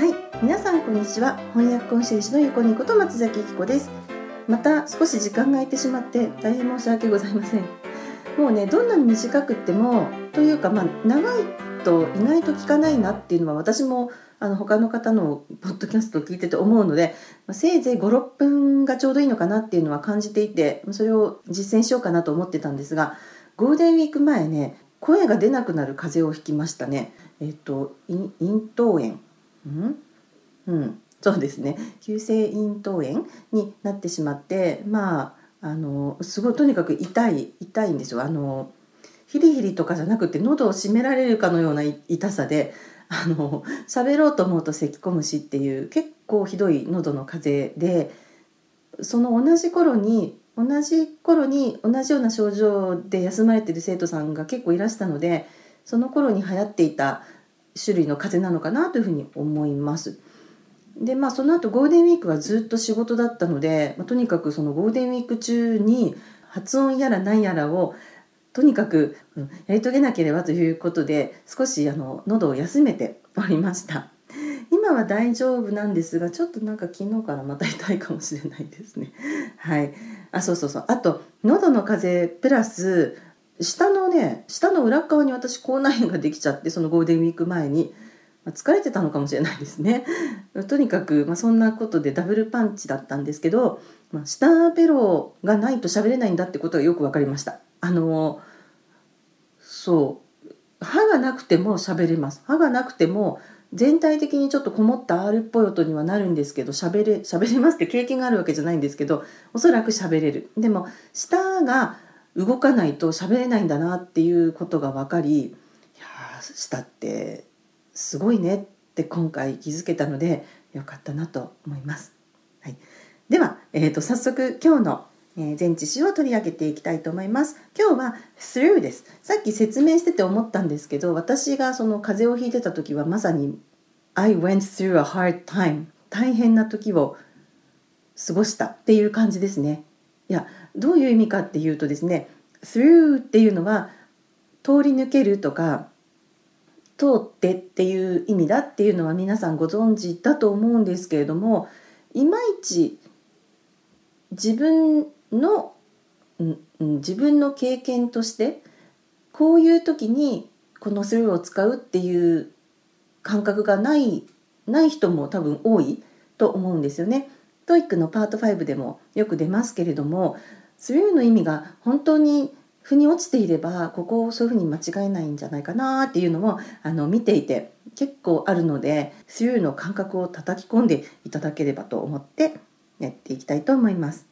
はい。皆さんこんにちは。翻訳コンシェルジュの横にこと松崎紀子です。また少し時間が空いてしまって大変申し訳ございません。もうねどんなに短くってもというかまあ長いと意外と聞かないなっていうのは私もあの他の方のポッドキャストを聞いてて思うので、まあ、せいぜい56分がちょうどいいのかなっていうのは感じていてそれを実践しようかなと思ってたんですがゴールデンウィーク前ね声が出なくなる風邪をひきましたね。えっ、と咽頭炎。うん？うん。そうですね。急性咽頭炎になってしまってまああのすごいとにかく痛い痛いんですよ。あのヒリヒリとかじゃなくて喉を締められるかのような痛さであの喋ろうと思うと咳き込むしっていう結構ひどい喉の風邪でその同じ頃に同じ頃に同じような症状で休まれてる生徒さんが結構いらしたのでその頃に流行っていた種類の風邪なのかなというふうに思います。でまあその後ゴールデンウィークはずっと仕事だったので、まあ、とにかくそのゴールデンウィーク中に発音やら何やらをとにかくやり遂げなければということで少しあの喉を休めておりました。今は大丈夫なんですがちょっとなんか昨日からまた痛いかもしれないですね。はい。あそうそうそう。あと喉の風邪プラス下のね下の裏側に私口内炎ができちゃってそのゴールデンウィーク前に、まあ、疲れてたのかもしれないですね。とにかく、まあ、そんなことでダブルパンチだったんですけど、まあ、下ベロがないと喋れないんだってことがよく分かりました。あのそう。歯がなくても喋れます。歯がなくても全体的にちょっとこもった R っぽい音にはなるんですけど喋れ喋れますって経験があるわけじゃないんですけどおそらく喋れる。でも舌が動かないと喋れないんだなっていうことが分かりいや舌ってすごいねって今回気づけたのでよかったなと思います。はい、では、えーと、早速今日のえ前置詞を取り上げていきたいと思います。今日は through です。さっき説明してて思ったんですけど、私がその風邪をひいてた時はまさに I went through a hard time 大変な時を過ごしたっていう感じですね。いや、どういう意味かっていうとですね、through っていうのは通り抜けるとか通ってっていう意味だっていうのは皆さんご存知だと思うんですけれどもいまいち自分の、うん、自分の経験としてこういう時にこのスルーを使うっていう感覚がないない人も多分多いと思うんですよね。 TOEIC のパート5でもよく出ますけれどもスルーの意味が本当に腑に落ちていればここをそういうふうに間違えないんじゃないかなっていうのもあの見ていて結構あるのでスルーの感覚を叩き込んでいただければと思ってやっていきたいと思います。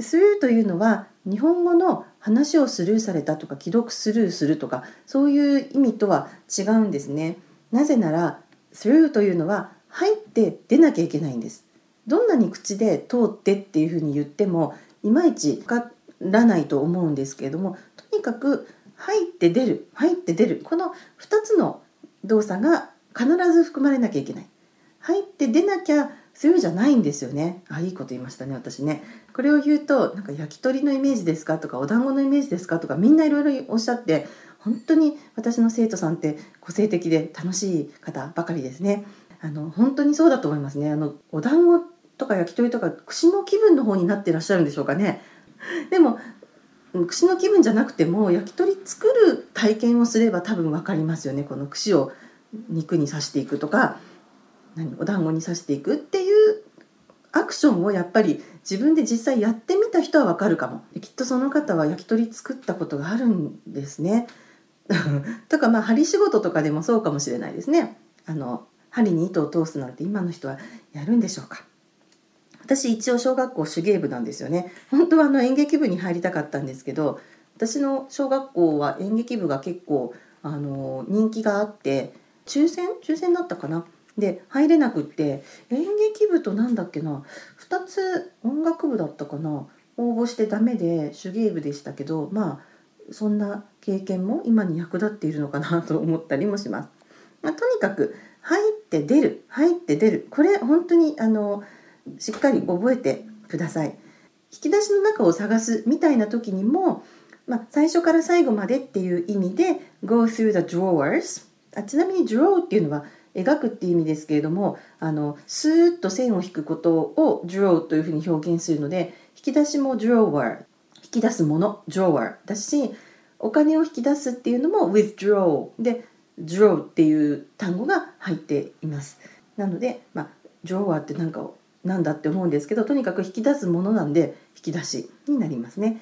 スルーというのは日本語の話をスルーされたとか既読スルーするとかそういう意味とは違うんですね。なぜならスルーというのは入って出なきゃいけないんです。どんなに口で通ってっていうふうに言ってもいまいち分からないと思うんですけれどもとにかく入って出る入って出るこの2つの動作が必ず含まれなきゃいけない。入って出なきゃスルーじゃないんですよね。あいいこと言いましたね私ね。これを言うとなんか焼き鳥のイメージですか？とかお団子のイメージですか？とかみんないろいろおっしゃって本当に私の生徒さんって個性的で楽しい方ばかりですね。あの本当にそうだと思いますね。あのお団子とか焼き鳥とか串の気分の方になってらっしゃるんでしょうかね。でも串の気分じゃなくても焼き鳥作る体験をすれば多分分かりますよね。この串を肉に刺していくとか何お団子に刺していくっていうアクションをやっぱり自分で実際やってみた人はわかるかも。きっとその方は焼き鳥作ったことがあるんですね。とかまあ針仕事とかでもそうかもしれないですね。あの針に糸を通すなんて今の人はやるんでしょうか。私一応小学校手芸部なんですよね。本当はあの演劇部に入りたかったんですけど私の小学校は演劇部が結構あの人気があって抽選？抽選だったかな？で入れなくって演劇部となんだっけな？2つ音楽部だったかな？応募してダメで手芸部でしたけどまあそんな経験も今に役立っているのかなと思ったりもします。まあ、とにかく入って出る入って出る。これ本当にあのしっかり覚えてください。引き出しの中を探すみたいな時にも、まあ、最初から最後までっていう意味で go through the drawers あちなみに draw っていうのは描くっていう意味ですけれどもあのスーッと線を引くことを draw というふうに表現するので引き出しも drawer 引き出すもの drawer だしお金を引き出すっていうのも withdraw で draw っていう単語が入っています。なので、まあ、drawer って何かなんだって思うんですけどとにかく引き出すものなんで引き出しになりますね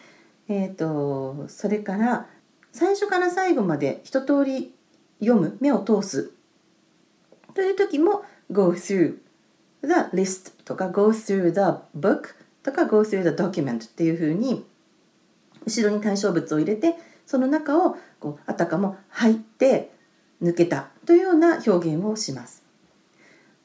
えっ、ー、とそれから最初から最後まで一通り読む目を通すという時も go through the list とか go through the book とか go through the document っていうふうに後ろに対象物を入れてその中をこうあたかも入って抜けたというような表現をします。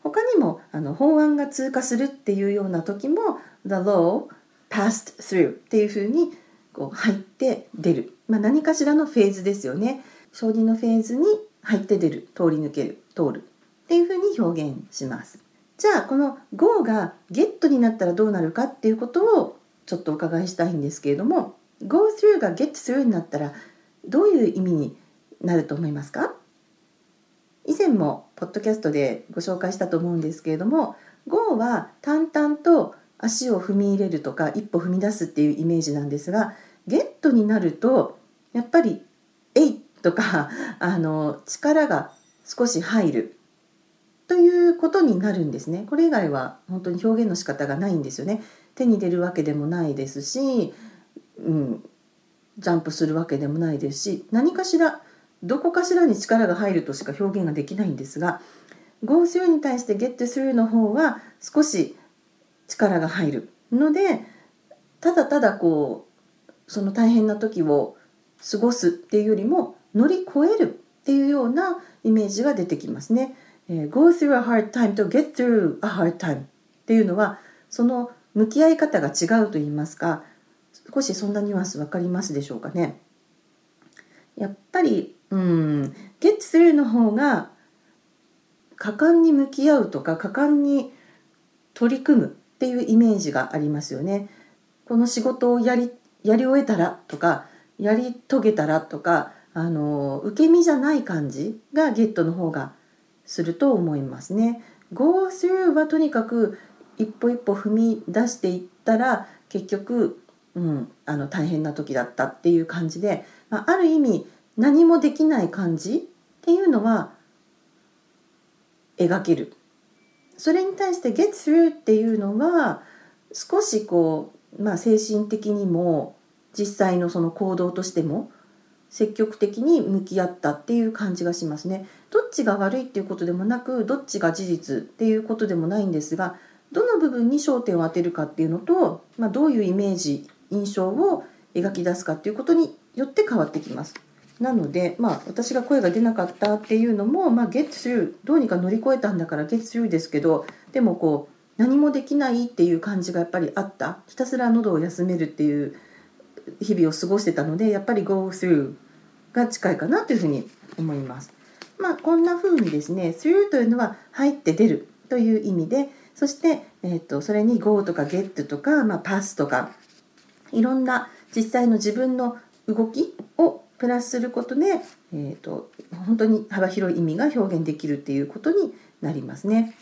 他にもあの法案が通過するっていうような時も The law passed through っていうふうにこう入って出る、まあ、何かしらのフェーズですよね。承認のフェーズに入って出る。通り抜ける。通る。っていうふうに表現します。じゃあこの GO がゲットになったらどうなるかっていうことをちょっとお伺いしたいんですけれども Go through が Get through になったらどういう意味になると思いますか？以前もポッドキャストでご紹介したと思うんですけれども Go は淡々と足を踏み入れるとか一歩踏み出すっていうイメージなんですがゲットになるとやっぱり「えい!」とか あの力が少し入るということになるんですねこれ以外は本当に表現の仕方がないんですよね手に出るわけでもないですし、うん、ジャンプするわけでもないですし何かしらどこかしらに力が入るとしか表現ができないんですが Go through に対して Get through の方は少し力が入るのでただただこうその大変な時を過ごすっていうよりも乗り越えるっていうようなイメージが出てきますね。えー、go through a hard time と get through a hard time っていうのはその向き合い方が違うと言いますか少しそんなニュアンス分かりますでしょうかね。やっぱりうん get through の方が果敢に向き合うとか果敢に取り組むっていうイメージがありますよね。この仕事をやりやり終えたらとかやり遂げたらとかあの受け身じゃない感じがゲットの方がすると思いますね。Go through はとにかく一歩一歩踏み出していったら結局、うん、あの大変な時だったっていう感じで、まあ、ある意味何もできない感じ？っていうのは描けるそれに対して get through っていうのは少しこう、まあ、精神的にも実際のその行動としても積極的に向き合ったっていう感じがしますね。どっちが悪いっていうことでもなくどっちが事実っていうことでもないんですがどの部分に焦点を当てるかっていうのと、まあ、どういうイメージ印象を描き出すかっていうことによって変わってきます。なので、まあ、私が声が出なかったっていうのも、まあ、ゲットするどうにか乗り越えたんだからゲットするですけどでもこう何もできないっていう感じがやっぱりあったひたすら喉を休めるっていう日々を過ごしてたのでやっぱり go through が近いかなというふうに思います。まあ、こんな風にですね through というのは入って出るという意味でそして、えーと、それに go とか get とか、まあ、pass とかいろんな実際の自分の動きをプラスすることで、えーと、本当に幅広い意味が表現できるっていうことになりますね。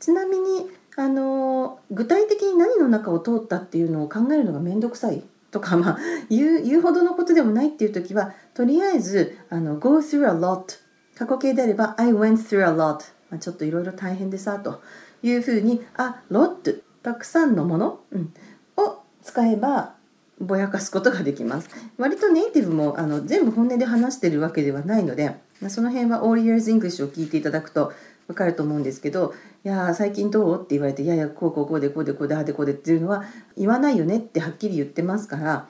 ちなみにあの具体的に何の中を通ったっていうのを考えるのが面倒くさいとか、まあ、言う言うほどのことでもないっていう時はとりあえずあの go through a lot 過去形であれば I went through a lot、まあ、ちょっといろいろ大変でさというふうにあ lot たくさんのもの、うん、を使えばぼやかすことができます割とネイティブもあの全部本音で話してるわけではないのでその辺は All Years English を聞いていただくと分かると思うんですけど「いや最近どう?」って言われて「いやいやこうこうこうでこうでこうでああでこうで」っていうのは言わないよねってはっきり言ってますから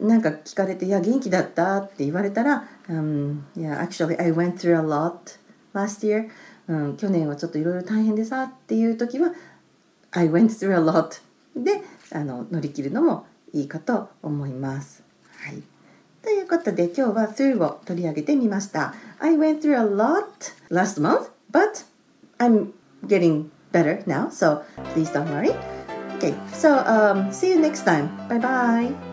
なんか聞かれて「いや元気だった?」って言われたら「um, Yeah actually I went through a lot last year、うん、去年はちょっといろいろ大変でさ」っていう時は「I went through a lot」であの乗り切るのもいいかと思います。はい、ということで今日は through を取り上げてみました。I went through a lot last month, but I'm getting better now, so please don't worry. Okay, so um, see you next time. Bye bye.